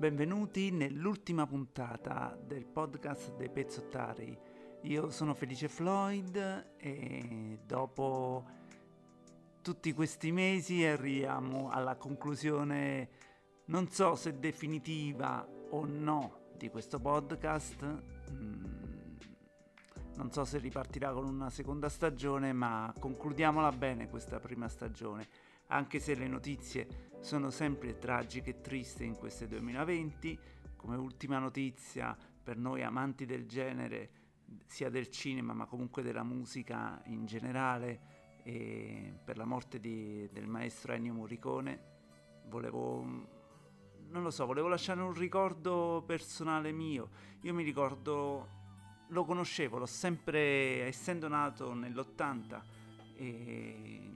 Benvenuti nell'ultima puntata del podcast dei Pezzottari. Io sono Felice Floyd e dopo tutti questi mesi arriviamo alla conclusione, non so se definitiva o no, di questo podcast. Mm, non so se ripartirà con una seconda stagione, ma concludiamola bene questa prima stagione, anche se le notizie sono sempre tragiche e tristi in questo 2020. Come ultima notizia per noi amanti del genere, sia del cinema ma comunque della musica in generale, e per la morte di, del maestro Ennio Morricone, volevo, non lo so, volevo lasciare un ricordo personale mio. Io mi ricordo, lo conoscevo, l'ho sempre, essendo nato nell'80 e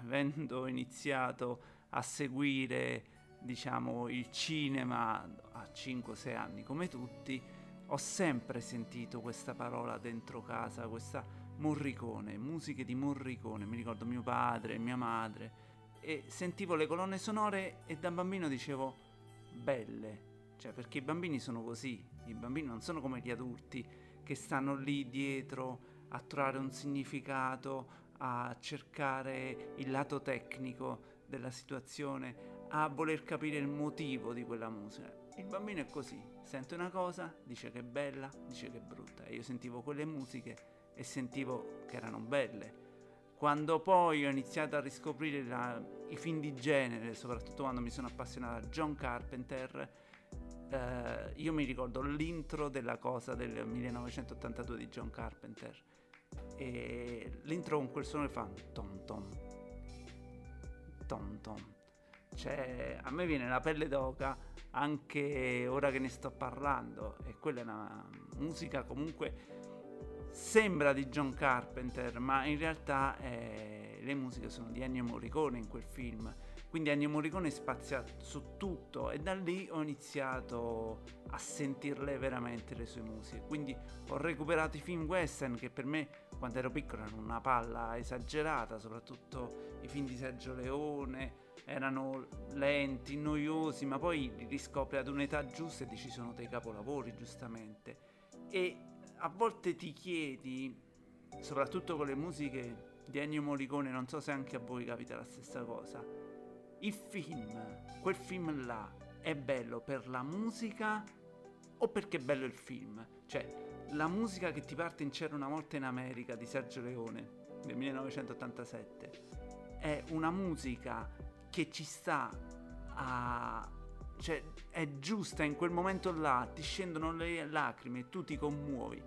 avendo iniziato a seguire, diciamo, il cinema a 5-6 anni come tutti, ho sempre sentito questa parola dentro casa, questa Morricone, musiche di Morricone, mi ricordo mio padre, mia madre, e sentivo le colonne sonore e da bambino dicevo belle, cioè perché i bambini sono così, i bambini non sono come gli adulti che stanno lì dietro a trovare un significato, a cercare il lato tecnico della situazione, a voler capire il motivo di quella musica. Il bambino è così, sente una cosa, dice che è bella, dice che è brutta, e io sentivo quelle musiche e sentivo che erano belle. Quando poi ho iniziato a riscoprire la, i film di genere, soprattutto quando mi sono appassionato a John Carpenter, eh, io mi ricordo l'intro della cosa del 1982 di John Carpenter. E l'intro con quel suono che fa tom tom tom. Cioè, a me viene la pelle d'oca anche ora che ne sto parlando. E quella è una musica comunque sembra di John Carpenter, ma in realtà eh, le musiche sono di Ennio Morricone in quel film. Quindi Ennio Morricone spazia su tutto e da lì ho iniziato a sentirle veramente le sue musiche. Quindi ho recuperato i film western che per me quando ero piccolo erano una palla esagerata, soprattutto i film di Sergio Leone, erano lenti, noiosi, ma poi li riscopri ad un'età giusta e dici sono dei capolavori giustamente. E a volte ti chiedi, soprattutto con le musiche di Ennio Morricone, non so se anche a voi capita la stessa cosa, il film, quel film là, è bello per la musica o perché è bello il film? Cioè, la musica che ti parte in C'era una volta in America di Sergio Leone del 1987 è una musica che ci sta a cioè è giusta in quel momento là, ti scendono le lacrime tu ti commuovi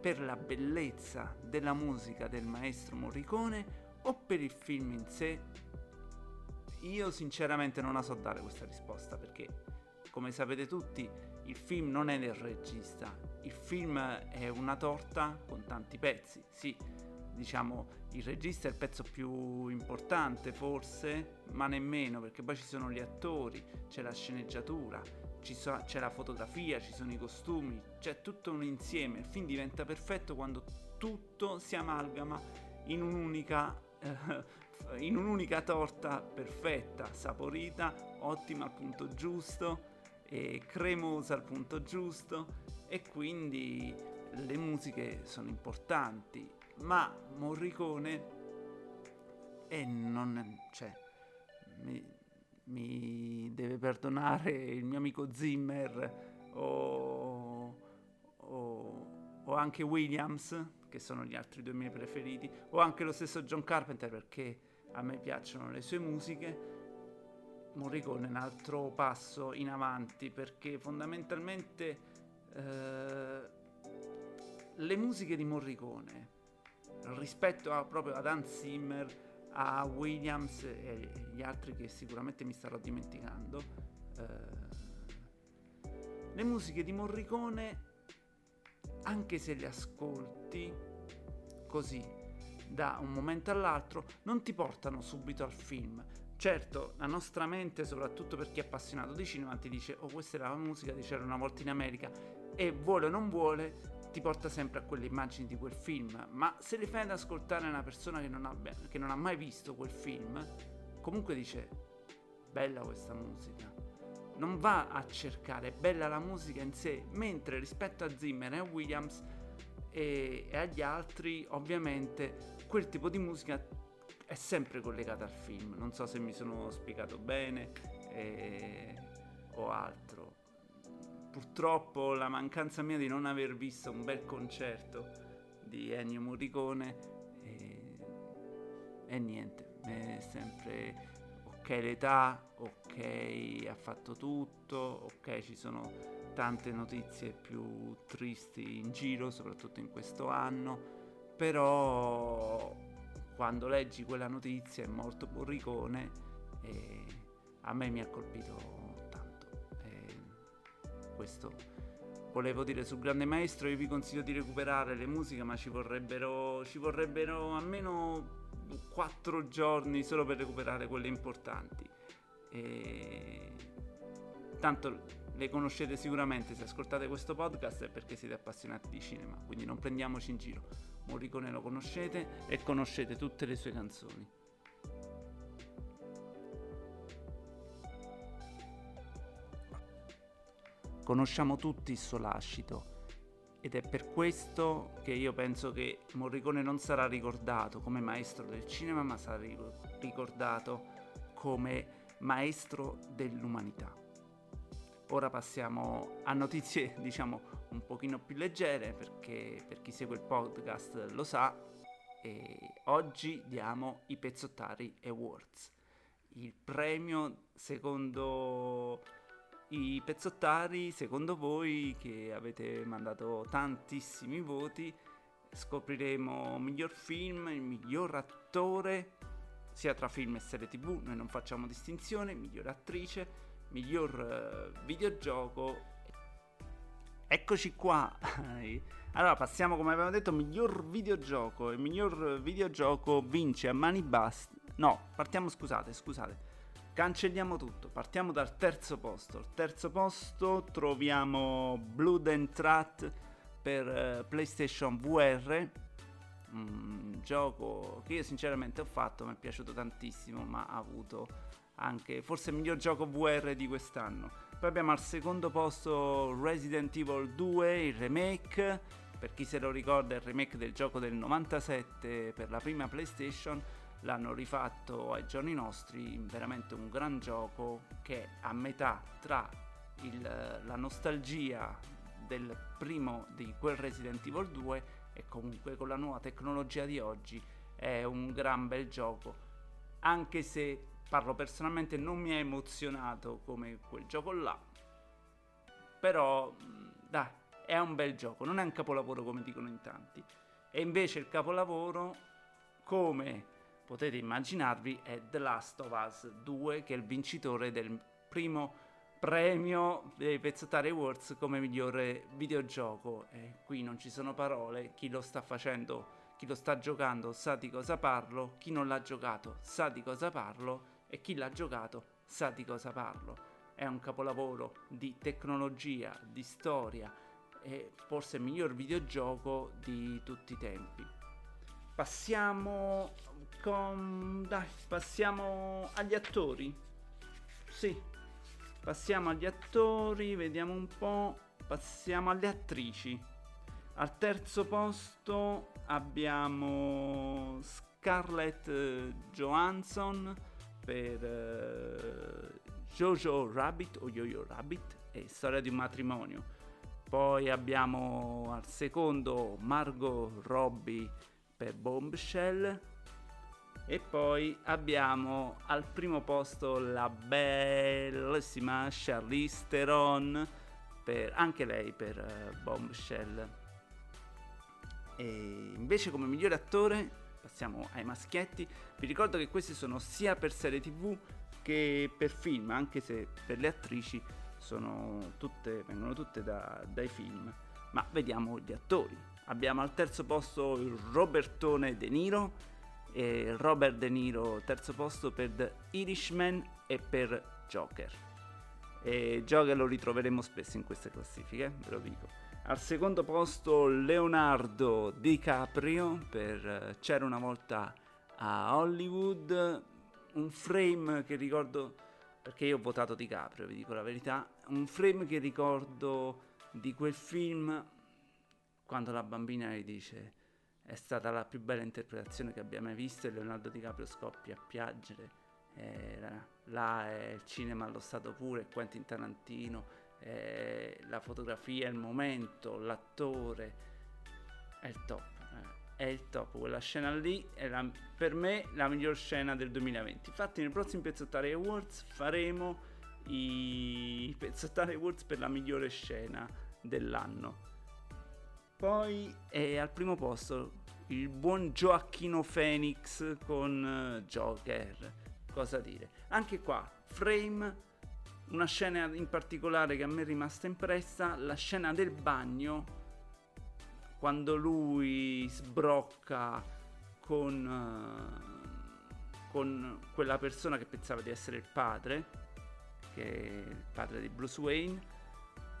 per la bellezza della musica del maestro Morricone o per il film in sé? Io sinceramente non la so dare questa risposta perché, come sapete tutti, il film non è del regista, il film è una torta con tanti pezzi, sì, diciamo il regista è il pezzo più importante forse, ma nemmeno perché poi ci sono gli attori, c'è la sceneggiatura, so, c'è la fotografia, ci sono i costumi, c'è tutto un insieme. Il film diventa perfetto quando tutto si amalgama in un'unica, eh, in un'unica torta perfetta, saporita, ottima al punto giusto, e cremosa al punto giusto e quindi le musiche sono importanti. Ma Morricone e non cioè mi, mi, deve perdonare il mio amico Zimmer o, o, o, anche Williams che sono gli altri due miei preferiti o anche lo stesso John Carpenter perché a me piacciono le sue musiche Morricone è un altro passo in avanti perché fondamentalmente eh, le musiche di Morricone rispetto a, proprio ad Hans Zimmer, a Williams e gli altri che sicuramente mi starò dimenticando. Eh, le musiche di Morricone, anche se le ascolti così da un momento all'altro, non ti portano subito al film. Certo, la nostra mente, soprattutto per chi è appassionato di cinema, ti dice: Oh, questa era la musica di C'era una volta in America. E vuole o non vuole, ti porta sempre a quelle immagini di quel film, ma se le fai ad ascoltare una persona che non, abbia, che non ha mai visto quel film, comunque dice, bella questa musica. Non va a cercare, bella la musica in sé, mentre rispetto a Zimmer e a Williams e, e agli altri, ovviamente, quel tipo di musica è sempre collegata al film. Non so se mi sono spiegato bene eh, o altro purtroppo la mancanza mia di non aver visto un bel concerto di Ennio Morricone e, e niente, è sempre ok l'età, ok ha fatto tutto, ok ci sono tante notizie più tristi in giro, soprattutto in questo anno, però quando leggi quella notizia è molto Morricone e a me mi ha colpito questo volevo dire sul grande maestro io vi consiglio di recuperare le musiche ma ci vorrebbero, ci vorrebbero almeno 4 giorni solo per recuperare quelle importanti. E tanto le conoscete sicuramente se ascoltate questo podcast è perché siete appassionati di cinema quindi non prendiamoci in giro Morricone lo conoscete e conoscete tutte le sue canzoni Conosciamo tutti il suo lascito ed è per questo che io penso che Morricone non sarà ricordato come maestro del cinema, ma sarà ricordato come maestro dell'umanità. Ora passiamo a notizie, diciamo, un pochino più leggere, perché per chi segue il podcast lo sa, oggi diamo i Pezzottari Awards, il premio secondo i pezzottari, secondo voi, che avete mandato tantissimi voti, scopriremo miglior film, il miglior attore, sia tra film e serie tv, noi non facciamo distinzione, miglior attrice, miglior uh, videogioco. Eccoci qua. allora passiamo come abbiamo detto, miglior videogioco. Il miglior videogioco vince a mani basse. No, partiamo scusate, scusate Cancelliamo tutto, partiamo dal terzo posto. Al terzo posto troviamo Blood and Trat per uh, PlayStation VR, un gioco che io sinceramente ho fatto, mi è piaciuto tantissimo, ma ha avuto anche forse il miglior gioco VR di quest'anno. Poi abbiamo al secondo posto Resident Evil 2, il remake, per chi se lo ricorda il remake del gioco del 97 per la prima PlayStation l'hanno rifatto ai giorni nostri, veramente un gran gioco che a metà tra il, la nostalgia del primo di quel Resident Evil 2 e comunque con la nuova tecnologia di oggi. È un gran bel gioco, anche se parlo personalmente non mi ha emozionato come quel gioco là, però dai, è un bel gioco, non è un capolavoro come dicono in tanti, e invece il capolavoro come potete immaginarvi è The Last of Us 2 che è il vincitore del primo premio dei Pezzottari Awards come migliore videogioco. E qui non ci sono parole, chi lo sta facendo, chi lo sta giocando sa di cosa parlo, chi non l'ha giocato sa di cosa parlo e chi l'ha giocato sa di cosa parlo. È un capolavoro di tecnologia, di storia e forse il miglior videogioco di tutti i tempi. Passiamo con... Dai, passiamo agli attori. Sì, passiamo agli attori, vediamo un po'. Passiamo alle attrici. Al terzo posto abbiamo Scarlett eh, Johansson per uh, Jojo Rabbit o Yo-Yo Rabbit e Storia di un matrimonio. Poi abbiamo al secondo Margot Robbie per Bombshell. E poi abbiamo al primo posto la bellissima Charlize Theron, per, anche lei per uh, Bombshell. E invece come migliore attore, passiamo ai maschietti, vi ricordo che questi sono sia per serie tv che per film, anche se per le attrici tutte, vengono tutte da, dai film. Ma vediamo gli attori. Abbiamo al terzo posto il Robertone De Niro, e Robert De Niro terzo posto per The Irishman e per Joker. E Joker lo ritroveremo spesso in queste classifiche, ve lo dico. Al secondo posto Leonardo DiCaprio per C'era una volta a Hollywood, un frame che ricordo perché io ho votato DiCaprio, vi dico la verità, un frame che ricordo di quel film quando la bambina gli dice è stata la più bella interpretazione che abbia mai visto e Leonardo DiCaprio scoppia a piangere. Era, là è il cinema allo stato puro, è Quentin Tarantino, è la fotografia, il momento, l'attore, è il top. Eh, è il top, quella scena lì è la, per me la miglior scena del 2020. Infatti nel prossimo Pezzottare Awards faremo i Pezzottare Awards per la migliore scena dell'anno poi è al primo posto il buon Gioacchino Phoenix con uh, Joker. Cosa dire? Anche qua, frame, una scena in particolare che a me è rimasta impressa, la scena del bagno, quando lui sbrocca con, uh, con quella persona che pensava di essere il padre, che è il padre di Bruce Wayne.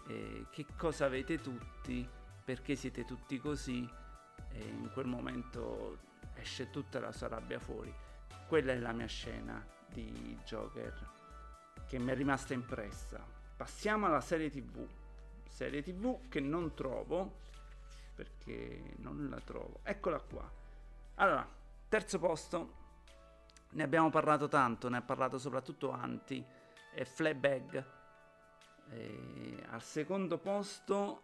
E che cosa avete tutti? perché siete tutti così e in quel momento esce tutta la sua rabbia fuori. Quella è la mia scena di Joker che mi è rimasta impressa. Passiamo alla serie TV. Serie TV che non trovo perché non la trovo. Eccola qua. Allora, terzo posto. Ne abbiamo parlato tanto, ne ha parlato soprattutto Anti e Fleabag. Al secondo posto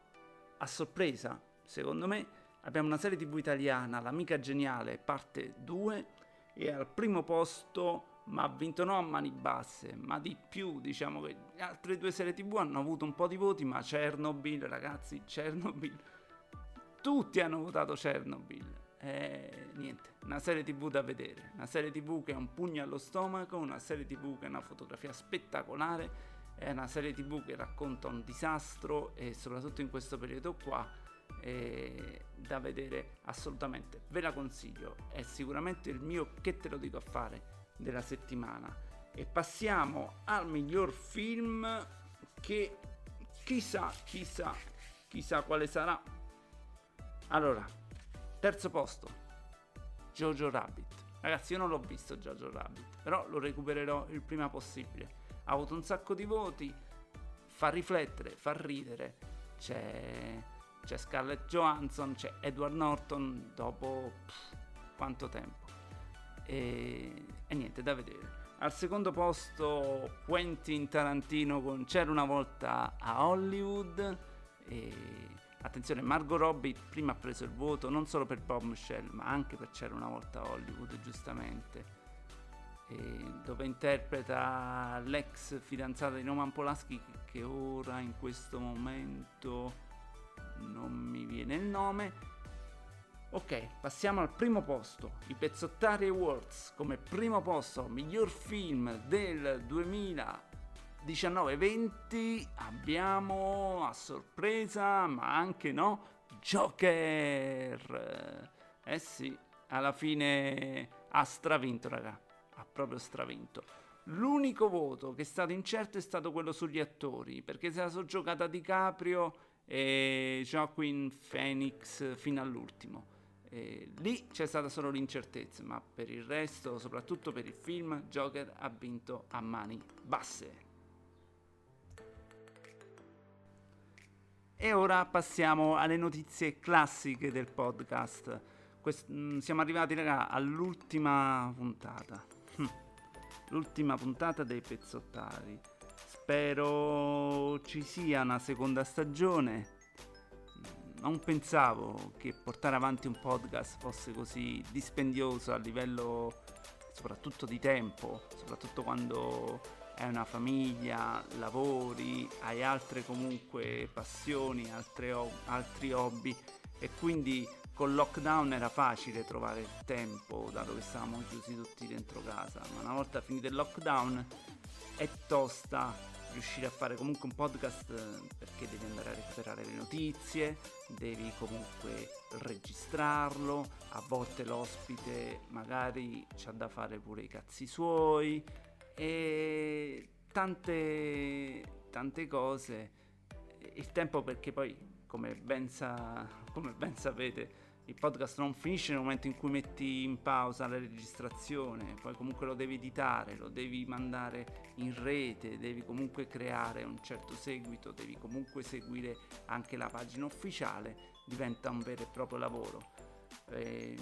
a sorpresa, secondo me, abbiamo una serie tv italiana, L'amica geniale, parte 2, e al primo posto, ma ha vinto non a mani basse, ma di più, diciamo che le altre due serie tv hanno avuto un po' di voti, ma Chernobyl, ragazzi, Chernobyl, tutti hanno votato Chernobyl. E niente, una serie tv da vedere, una serie tv che è un pugno allo stomaco, una serie tv che è una fotografia spettacolare è una serie tv che racconta un disastro e soprattutto in questo periodo qua è da vedere assolutamente. Ve la consiglio, è sicuramente il mio che te lo dico a fare della settimana. E passiamo al miglior film che chissà, chissà, chissà quale sarà. Allora, terzo posto, Jojo Rabbit. Ragazzi, io non l'ho visto Jojo Rabbit, però lo recupererò il prima possibile ha avuto un sacco di voti, fa riflettere, fa ridere. C'è, c'è Scarlett Johansson, c'è Edward Norton dopo pff, quanto tempo. E, e niente, da vedere. Al secondo posto Quentin Tarantino con C'era una volta a Hollywood. E attenzione, Margot Robbie prima ha preso il voto non solo per Bombshell, ma anche per C'era una volta a Hollywood, giustamente dove interpreta l'ex fidanzata di Roman Polanski che ora in questo momento non mi viene il nome. Ok, passiamo al primo posto, i Pezzottari Awards come primo posto, miglior film del 2019-20 abbiamo a sorpresa, ma anche no, Joker. Eh sì, alla fine ha stravinto, raga ha proprio stravinto. L'unico voto che è stato incerto è stato quello sugli attori, perché se la sono giocata DiCaprio e Joaquin Phoenix fino all'ultimo. E lì c'è stata solo l'incertezza, ma per il resto, soprattutto per il film, Joker ha vinto a mani basse. E ora passiamo alle notizie classiche del podcast. Quest- mm, siamo arrivati raga, all'ultima puntata. L'ultima puntata dei pezzottari. Spero ci sia una seconda stagione. Non pensavo che portare avanti un podcast fosse così dispendioso a livello soprattutto di tempo, soprattutto quando hai una famiglia, lavori, hai altre comunque passioni, altre, altri hobby e quindi Col lockdown era facile trovare il tempo, dato che stavamo chiusi tutti dentro casa, ma una volta finito il lockdown è tosta riuscire a fare comunque un podcast eh, perché devi andare a recuperare le notizie, devi comunque registrarlo, a volte l'ospite magari c'ha da fare pure i cazzi suoi e tante, tante cose. Il tempo perché poi, come ben, sa, come ben sapete, il podcast non finisce nel momento in cui metti in pausa la registrazione, poi comunque lo devi editare, lo devi mandare in rete, devi comunque creare un certo seguito, devi comunque seguire anche la pagina ufficiale, diventa un vero e proprio lavoro. Eh,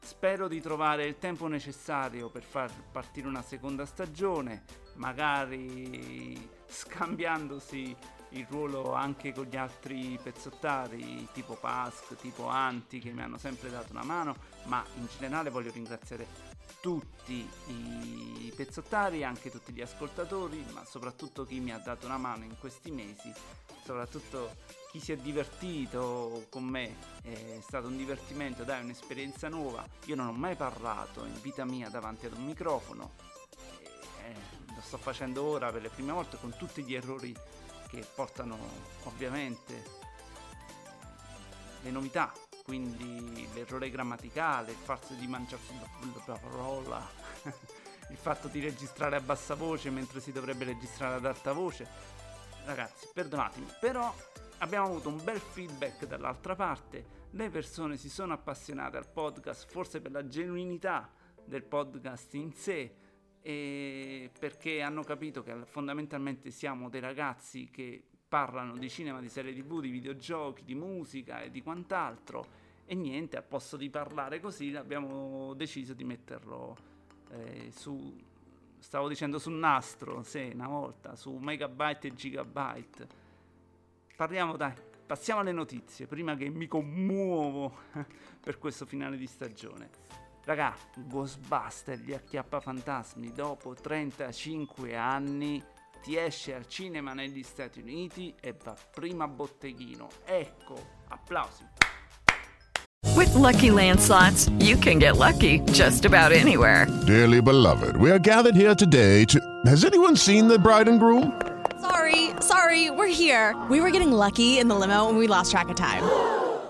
spero di trovare il tempo necessario per far partire una seconda stagione, magari scambiandosi il ruolo anche con gli altri pezzottari tipo Pask, tipo Anti che mi hanno sempre dato una mano, ma in generale voglio ringraziare tutti i pezzottari, anche tutti gli ascoltatori, ma soprattutto chi mi ha dato una mano in questi mesi, soprattutto chi si è divertito con me, è stato un divertimento, dai, un'esperienza nuova. Io non ho mai parlato in vita mia davanti ad un microfono, eh, lo sto facendo ora per le prime volte con tutti gli errori che portano ovviamente le novità, quindi l'errore grammaticale, il fatto di mangiarsi la parola, il fatto di registrare a bassa voce mentre si dovrebbe registrare ad alta voce. Ragazzi, perdonatemi, però abbiamo avuto un bel feedback dall'altra parte, le persone si sono appassionate al podcast, forse per la genuinità del podcast in sé, perché hanno capito che fondamentalmente siamo dei ragazzi che parlano di cinema, di serie tv, di videogiochi, di musica e di quant'altro e niente, al posto di parlare così abbiamo deciso di metterlo eh, su, stavo dicendo su nastro, sì, una volta, su megabyte e gigabyte. Parliamo dai, passiamo alle notizie, prima che mi commuovo per questo finale di stagione. Raga, Ghostbuster, gli acchiappafantasmi, dopo 35 anni ti esce al cinema negli Stati Uniti e va prima a botteghino. Ecco, applausi. With lucky landslots, you can get lucky just about anywhere. Dearly beloved, we are gathered here today to. Has anyone seen the bride and groom? Sorry, sorry, we're here. We were getting lucky in the limo and we lost track of time.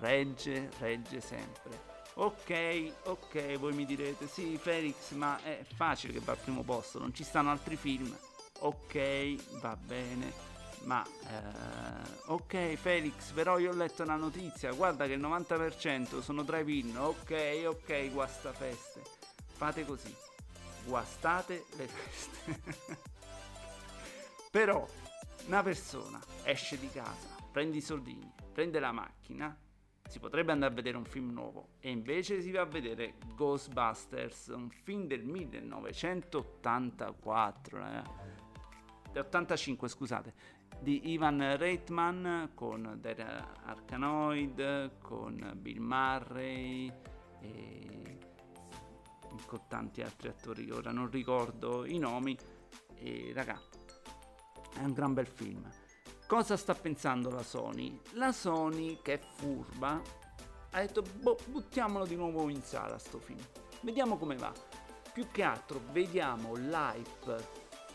regge, regge sempre. Ok, ok, voi mi direte, sì, Felix, ma è facile che va al primo posto, non ci stanno altri film. Ok, va bene, ma eh, ok, Felix, però io ho letto una notizia, guarda che il 90% sono drive-in. Ok, ok, guasta feste. Fate così, guastate le feste. però una persona esce di casa, prende i soldini, prende la macchina, si potrebbe andare a vedere un film nuovo e invece si va a vedere Ghostbusters, un film del 1984, eh? 85 scusate, di Ivan Reitman con Darren Arkanoid, con Bill Murray e con tanti altri attori che ora non ricordo i nomi. E raga è un gran bel film Cosa sta pensando la Sony? La Sony, che è furba, ha detto, boh, buttiamolo di nuovo in sala sto film. Vediamo come va. Più che altro, vediamo l'hype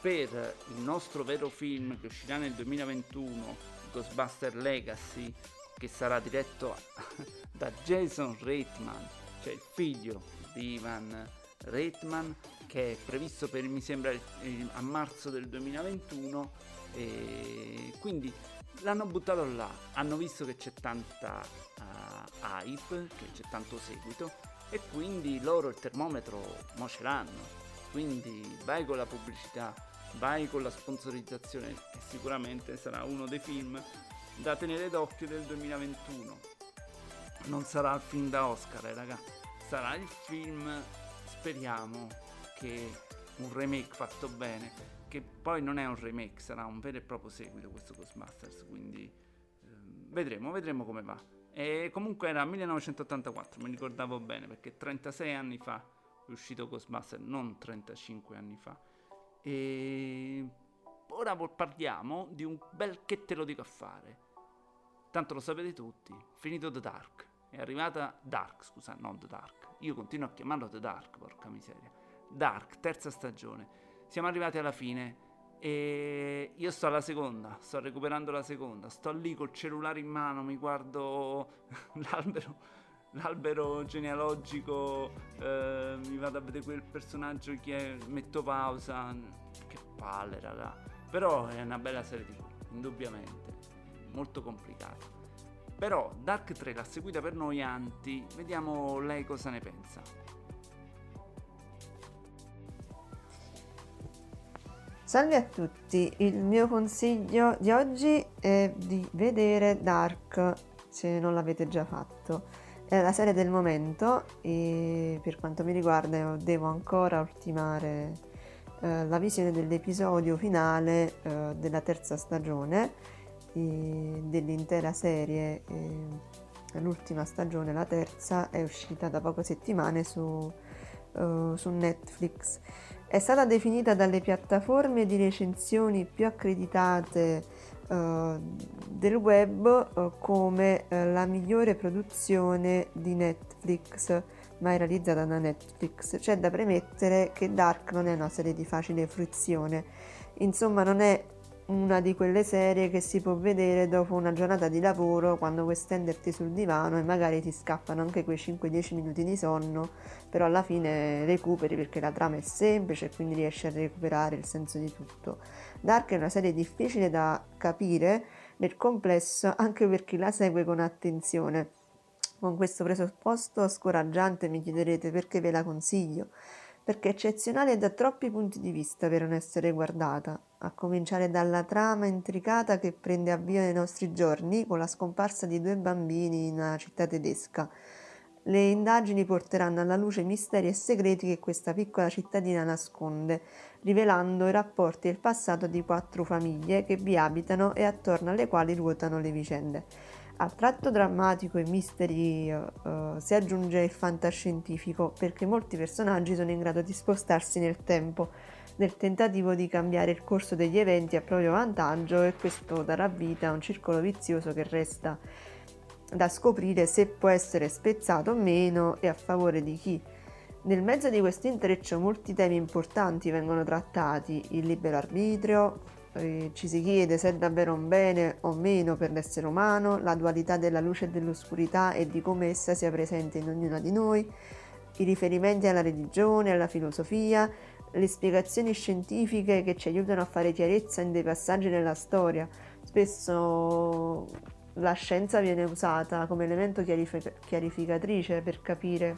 per il nostro vero film che uscirà nel 2021, Ghostbuster Legacy, che sarà diretto da Jason Reitman, cioè il figlio di Ivan Reitman, che è previsto per, mi sembra, a marzo del 2021 e quindi l'hanno buttato là, hanno visto che c'è tanta uh, hype, che c'è tanto seguito e quindi loro il termometro mo ce l'hanno. Quindi vai con la pubblicità, vai con la sponsorizzazione e sicuramente sarà uno dei film da tenere d'occhio del 2021. Non sarà il film da Oscar, eh, raga. Sarà il film, speriamo, che un remake fatto bene, che poi non è un remake, sarà un vero e proprio seguito questo Ghostbusters, quindi eh, vedremo, vedremo come va. E comunque era 1984, mi ricordavo bene, perché 36 anni fa è uscito Ghostbusters, non 35 anni fa. E ora parliamo di un bel che te lo dico a fare. Tanto lo sapete tutti, finito The Dark. È arrivata Dark, scusa, non The Dark. Io continuo a chiamarlo The Dark, porca miseria. Dark, terza stagione. Siamo arrivati alla fine e io sto alla seconda, sto recuperando la seconda. Sto lì col cellulare in mano, mi guardo l'albero, l'albero genealogico, eh, mi vado a vedere quel personaggio che è, metto pausa. Che palle, raga. Però è una bella serie TV, indubbiamente. Molto complicata. Però Dark 3 l'ha seguita per noi Anti, vediamo lei cosa ne pensa. Salve a tutti, il mio consiglio di oggi è di vedere Dark se non l'avete già fatto. È la serie del momento e per quanto mi riguarda devo ancora ultimare eh, la visione dell'episodio finale eh, della terza stagione e dell'intera serie. E l'ultima stagione, la terza, è uscita da poche settimane su, uh, su Netflix. È stata definita dalle piattaforme di recensioni più accreditate uh, del web uh, come uh, la migliore produzione di Netflix mai realizzata da Netflix. C'è da premettere che Dark non è una serie di facile fruizione, insomma non è una di quelle serie che si può vedere dopo una giornata di lavoro quando vuoi stenderti sul divano e magari ti scappano anche quei 5-10 minuti di sonno, però alla fine recuperi perché la trama è semplice e quindi riesci a recuperare il senso di tutto. Dark è una serie difficile da capire nel complesso anche per chi la segue con attenzione. Con questo presupposto scoraggiante mi chiederete perché ve la consiglio perché è eccezionale da troppi punti di vista per non essere guardata, a cominciare dalla trama intricata che prende avvio nei nostri giorni con la scomparsa di due bambini in una città tedesca. Le indagini porteranno alla luce misteri e segreti che questa piccola cittadina nasconde, rivelando i rapporti e il passato di quattro famiglie che vi abitano e attorno alle quali ruotano le vicende. Al tratto drammatico e mystery uh, si aggiunge il fantascientifico perché molti personaggi sono in grado di spostarsi nel tempo nel tentativo di cambiare il corso degli eventi a proprio vantaggio e questo darà vita a un circolo vizioso che resta da scoprire se può essere spezzato o meno e a favore di chi. Nel mezzo di questo intreccio molti temi importanti vengono trattati, il libero arbitrio, eh, ci si chiede se è davvero un bene o meno per l'essere umano, la dualità della luce e dell'oscurità e di come essa sia presente in ognuna di noi, i riferimenti alla religione, alla filosofia, le spiegazioni scientifiche che ci aiutano a fare chiarezza in dei passaggi nella storia. Spesso la scienza viene usata come elemento chiarif- chiarificatrice per capire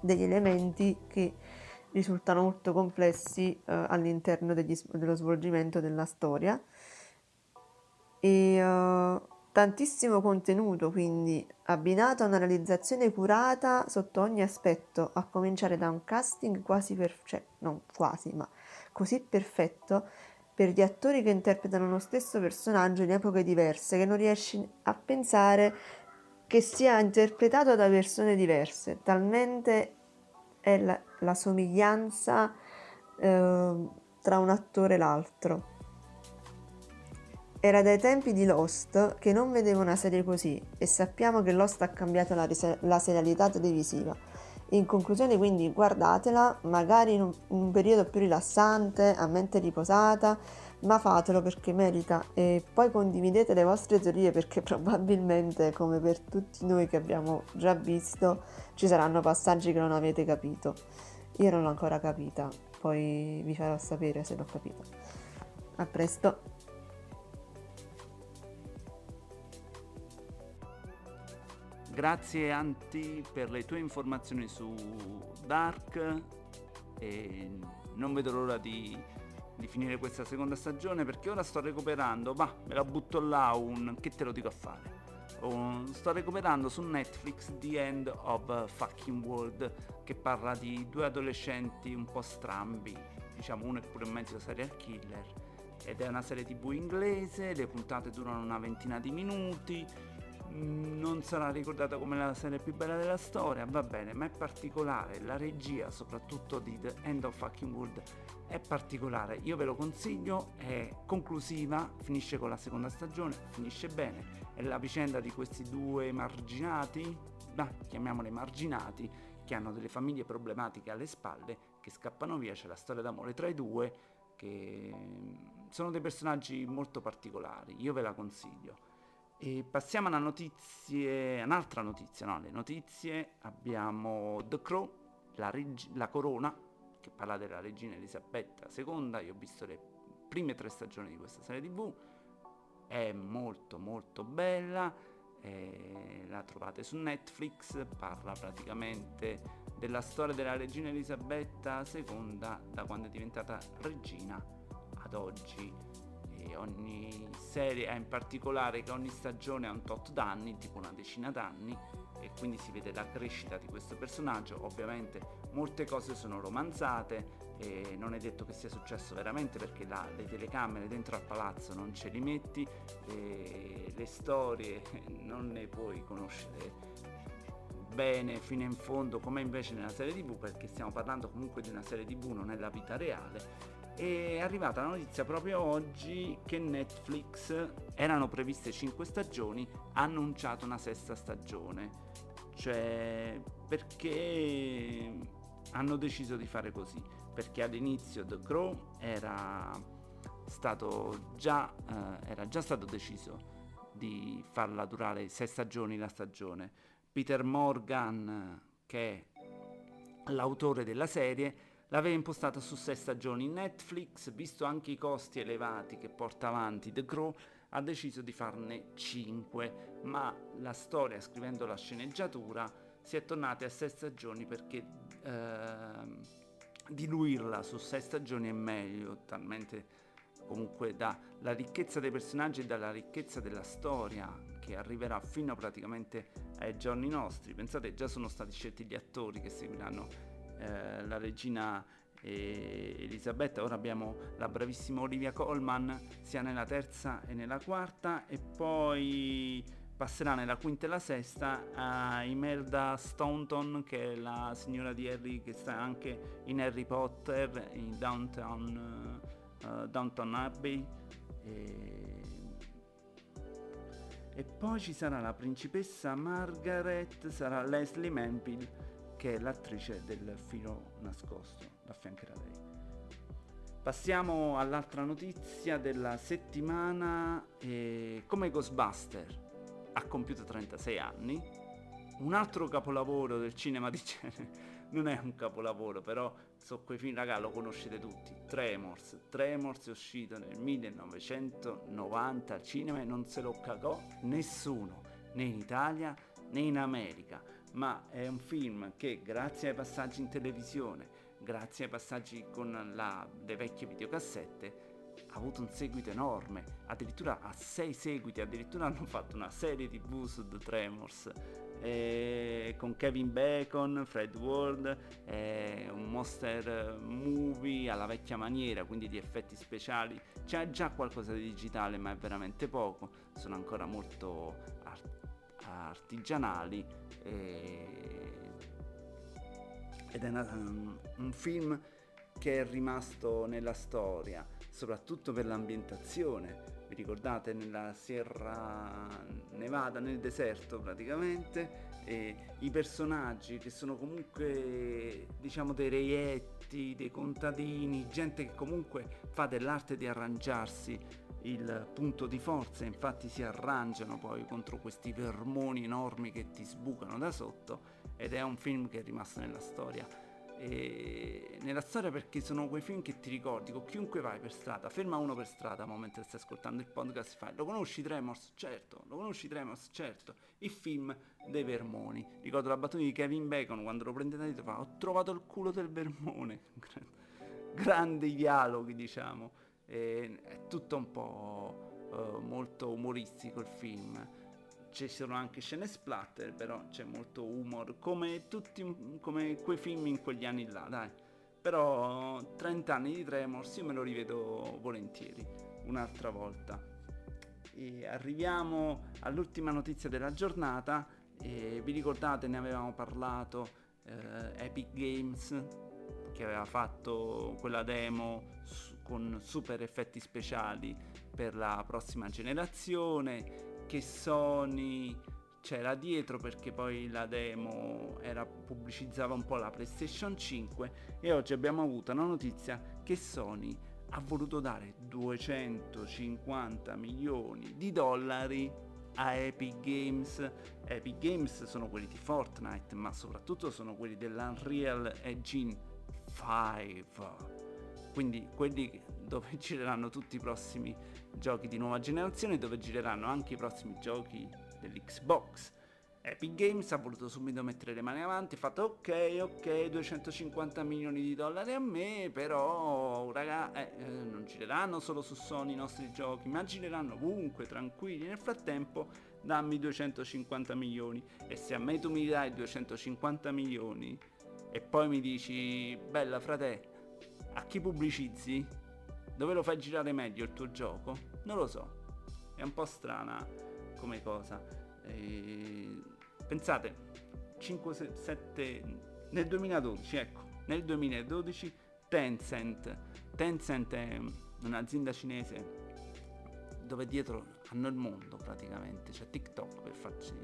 degli elementi che risultano molto complessi eh, all'interno degli, dello svolgimento della storia e uh, tantissimo contenuto quindi abbinato a una realizzazione curata sotto ogni aspetto a cominciare da un casting quasi perfetto cioè non quasi ma così perfetto per gli attori che interpretano lo stesso personaggio in epoche diverse che non riesci a pensare che sia interpretato da persone diverse talmente è la, la somiglianza eh, tra un attore e l'altro. Era dai tempi di Lost che non vedevo una serie così e sappiamo che Lost ha cambiato la, la serialità televisiva. In conclusione quindi guardatela, magari in un, in un, periodo più rilassante, a mente riposata, ma fatelo perché merita e poi condividete le vostre teorie perché probabilmente come per tutti noi che abbiamo già visto ci saranno passaggi che non avete capito. Io non l'ho ancora capita, poi vi farò sapere se l'ho capita. A presto! Grazie Anti per le tue informazioni su Dark e non vedo l'ora di, di finire questa seconda stagione perché ora sto recuperando, ma me la butto là un che te lo dico a fare. Un, sto recuperando su Netflix The End of Fucking World che parla di due adolescenti un po' strambi, diciamo uno è pure un mezzo serial killer ed è una serie tv inglese, le puntate durano una ventina di minuti, non sarà ricordata come la serie più bella della storia, va bene, ma è particolare, la regia soprattutto di The End of Fucking World è particolare, io ve lo consiglio, è conclusiva, finisce con la seconda stagione, finisce bene, è la vicenda di questi due marginati, ma chiamiamoli marginati, che hanno delle famiglie problematiche alle spalle, che scappano via, c'è la storia d'amore tra i due, che sono dei personaggi molto particolari, io ve la consiglio. E passiamo alla notizie, un'altra notizia, no? Le notizie abbiamo The Crow, la, reg- la corona, che parla della regina Elisabetta II. Io ho visto le prime tre stagioni di questa serie TV, è molto molto bella. Eh, la trovate su Netflix, parla praticamente della storia della regina Elisabetta II da quando è diventata regina ad oggi ogni serie ha in particolare che ogni stagione ha un tot d'anni, tipo una decina d'anni, e quindi si vede la crescita di questo personaggio. Ovviamente molte cose sono romanzate e non è detto che sia successo veramente perché la, le telecamere dentro al palazzo non ce li metti, e le storie non ne puoi conoscere bene fino in fondo come invece nella serie tv perché stiamo parlando comunque di una serie tv non è la vita reale è arrivata la notizia proprio oggi che Netflix erano previste 5 stagioni, ha annunciato una sesta stagione. Cioè, perché hanno deciso di fare così? Perché all'inizio The Crow era stato già, eh, era già stato deciso di farla durare 6 stagioni la stagione. Peter Morgan, che è l'autore della serie, L'aveva impostata su sei stagioni. Netflix, visto anche i costi elevati che porta avanti The Crow, ha deciso di farne 5, ma la storia, scrivendo la sceneggiatura, si è tornati a sei stagioni perché eh, diluirla su sei stagioni è meglio, talmente comunque dalla ricchezza dei personaggi e dalla ricchezza della storia che arriverà fino praticamente ai giorni nostri. Pensate, già sono stati scelti gli attori che seguiranno eh, la regina eh, Elisabetta, ora abbiamo la bravissima Olivia Colman sia nella terza e nella quarta e poi passerà nella quinta e la sesta a Imelda Staunton che è la signora di Harry che sta anche in Harry Potter in Downtown, uh, Downtown Abbey. E... e poi ci sarà la principessa Margaret sarà Leslie Manville che è l'attrice del filo nascosto, affiancherà lei. Passiamo all'altra notizia della settimana, eh, come Ghostbuster ha compiuto 36 anni, un altro capolavoro del cinema di genere, non è un capolavoro, però so quei film, raga, lo conoscete tutti, Tremors, Tremors è uscito nel 1990 al cinema e non se lo cagò nessuno, né in Italia né in America ma è un film che grazie ai passaggi in televisione, grazie ai passaggi con la, le vecchie videocassette, ha avuto un seguito enorme, addirittura ha sei seguiti, addirittura hanno fatto una serie tv su The Tremors. Eh, con Kevin Bacon, Fred Ward, eh, un monster movie alla vecchia maniera, quindi di effetti speciali, c'è già qualcosa di digitale ma è veramente poco, sono ancora molto artigianali e... ed è un, un film che è rimasto nella storia, soprattutto per l'ambientazione. Vi ricordate nella Sierra Nevada, nel deserto praticamente, e i personaggi che sono comunque diciamo dei reietti, dei contadini, gente che comunque fa dell'arte di arrangiarsi il punto di forza, infatti si arrangiano poi contro questi vermoni enormi che ti sbucano da sotto ed è un film che è rimasto nella storia. e nella storia perché sono quei film che ti ricordi con chiunque vai per strada ferma uno per strada mentre stai ascoltando il podcast fai lo conosci Tremors? certo lo conosci Tremors? certo il film dei vermoni ricordo la battuta di Kevin Bacon quando lo prende da dietro fa ho trovato il culo del vermone grandi dialoghi diciamo e è tutto un po' uh, molto umoristico il film ci sono anche scene splatter, però c'è molto humor, come, tutti, come quei film in quegli anni là, dai. Però 30 anni di Tremors io me lo rivedo volentieri, un'altra volta. E arriviamo all'ultima notizia della giornata, e vi ricordate ne avevamo parlato, eh, Epic Games che aveva fatto quella demo su, con super effetti speciali per la prossima generazione che Sony c'era dietro perché poi la demo era, pubblicizzava un po' la PlayStation 5 e oggi abbiamo avuto una notizia che Sony ha voluto dare 250 milioni di dollari a Epic Games. Epic Games sono quelli di Fortnite, ma soprattutto sono quelli dell'Unreal Engine 5. Quindi quelli dove gireranno tutti i prossimi giochi di nuova generazione, dove gireranno anche i prossimi giochi dell'Xbox. Epic Games ha voluto subito mettere le mani avanti, ha fatto ok, ok, 250 milioni di dollari a me, però raga, eh, eh, non gireranno solo su Sony i nostri giochi, ma gireranno ovunque, tranquilli. Nel frattempo dammi 250 milioni e se a me tu mi dai 250 milioni e poi mi dici, bella frate, a chi pubblicizzi? Dove lo fai girare meglio il tuo gioco? Non lo so. È un po' strana come cosa. E... Pensate, 5, 7... Nel 2012, ecco, nel 2012 Tencent. Tencent è un'azienda cinese dove dietro hanno il mondo praticamente, c'è TikTok per farci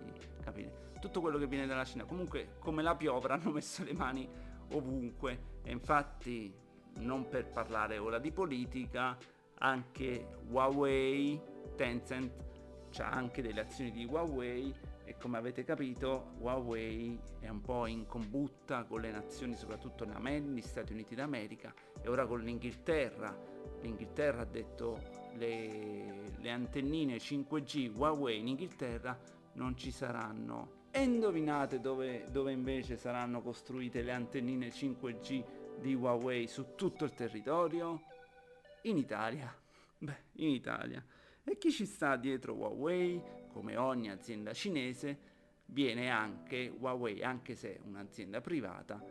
capire. Tutto quello che viene dalla Cina. Comunque come la piovra hanno messo le mani ovunque e infatti non per parlare ora di politica, anche Huawei, Tencent, c'ha anche delle azioni di Huawei e come avete capito Huawei è un po' in combutta con le nazioni, soprattutto negli Stati Uniti d'America e ora con l'Inghilterra. L'Inghilterra ha detto le, le antennine 5G Huawei in Inghilterra non ci saranno. E indovinate dove, dove invece saranno costruite le antennine 5G di Huawei su tutto il territorio? In Italia. Beh, in Italia. E chi ci sta dietro Huawei, come ogni azienda cinese, viene anche Huawei, anche se un'azienda privata,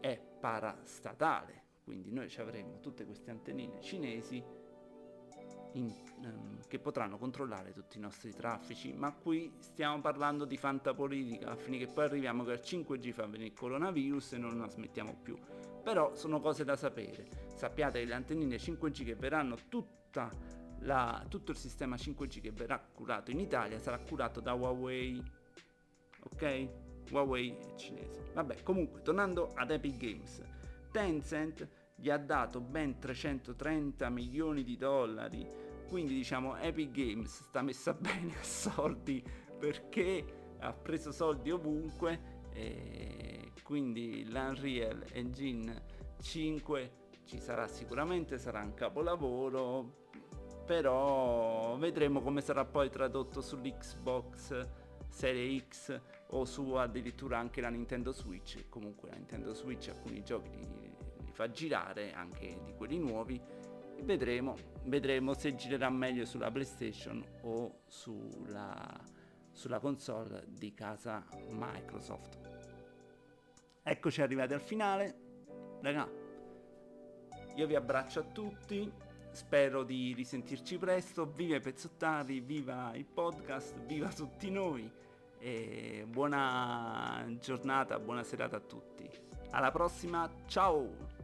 è parastatale. Quindi noi ci avremo tutte queste antennine cinesi in, um, che potranno controllare tutti i nostri traffici, ma qui stiamo parlando di fantapolitica, finché poi arriviamo che il 5G fa venire il coronavirus e non la smettiamo più. Però sono cose da sapere. Sappiate che le antennine 5G che verranno tutta la, tutto il sistema 5G che verrà curato in Italia sarà curato da Huawei. Ok? Huawei è cinese. Vabbè, comunque, tornando ad Epic Games. Tencent gli ha dato ben 330 milioni di dollari. Quindi diciamo Epic Games sta messa bene a soldi perché ha preso soldi ovunque e quindi l'Unreal Engine 5 ci sarà sicuramente, sarà un capolavoro, però vedremo come sarà poi tradotto sull'Xbox Serie X o su addirittura anche la Nintendo Switch. Comunque la Nintendo Switch alcuni giochi li, li fa girare, anche di quelli nuovi. Vedremo, vedremo se girerà meglio sulla PlayStation o sulla, sulla console di casa Microsoft. Eccoci arrivati al finale. Raga, io vi abbraccio a tutti, spero di risentirci presto, viva i pezzottari, viva il podcast, viva tutti noi e buona giornata, buona serata a tutti. Alla prossima, ciao!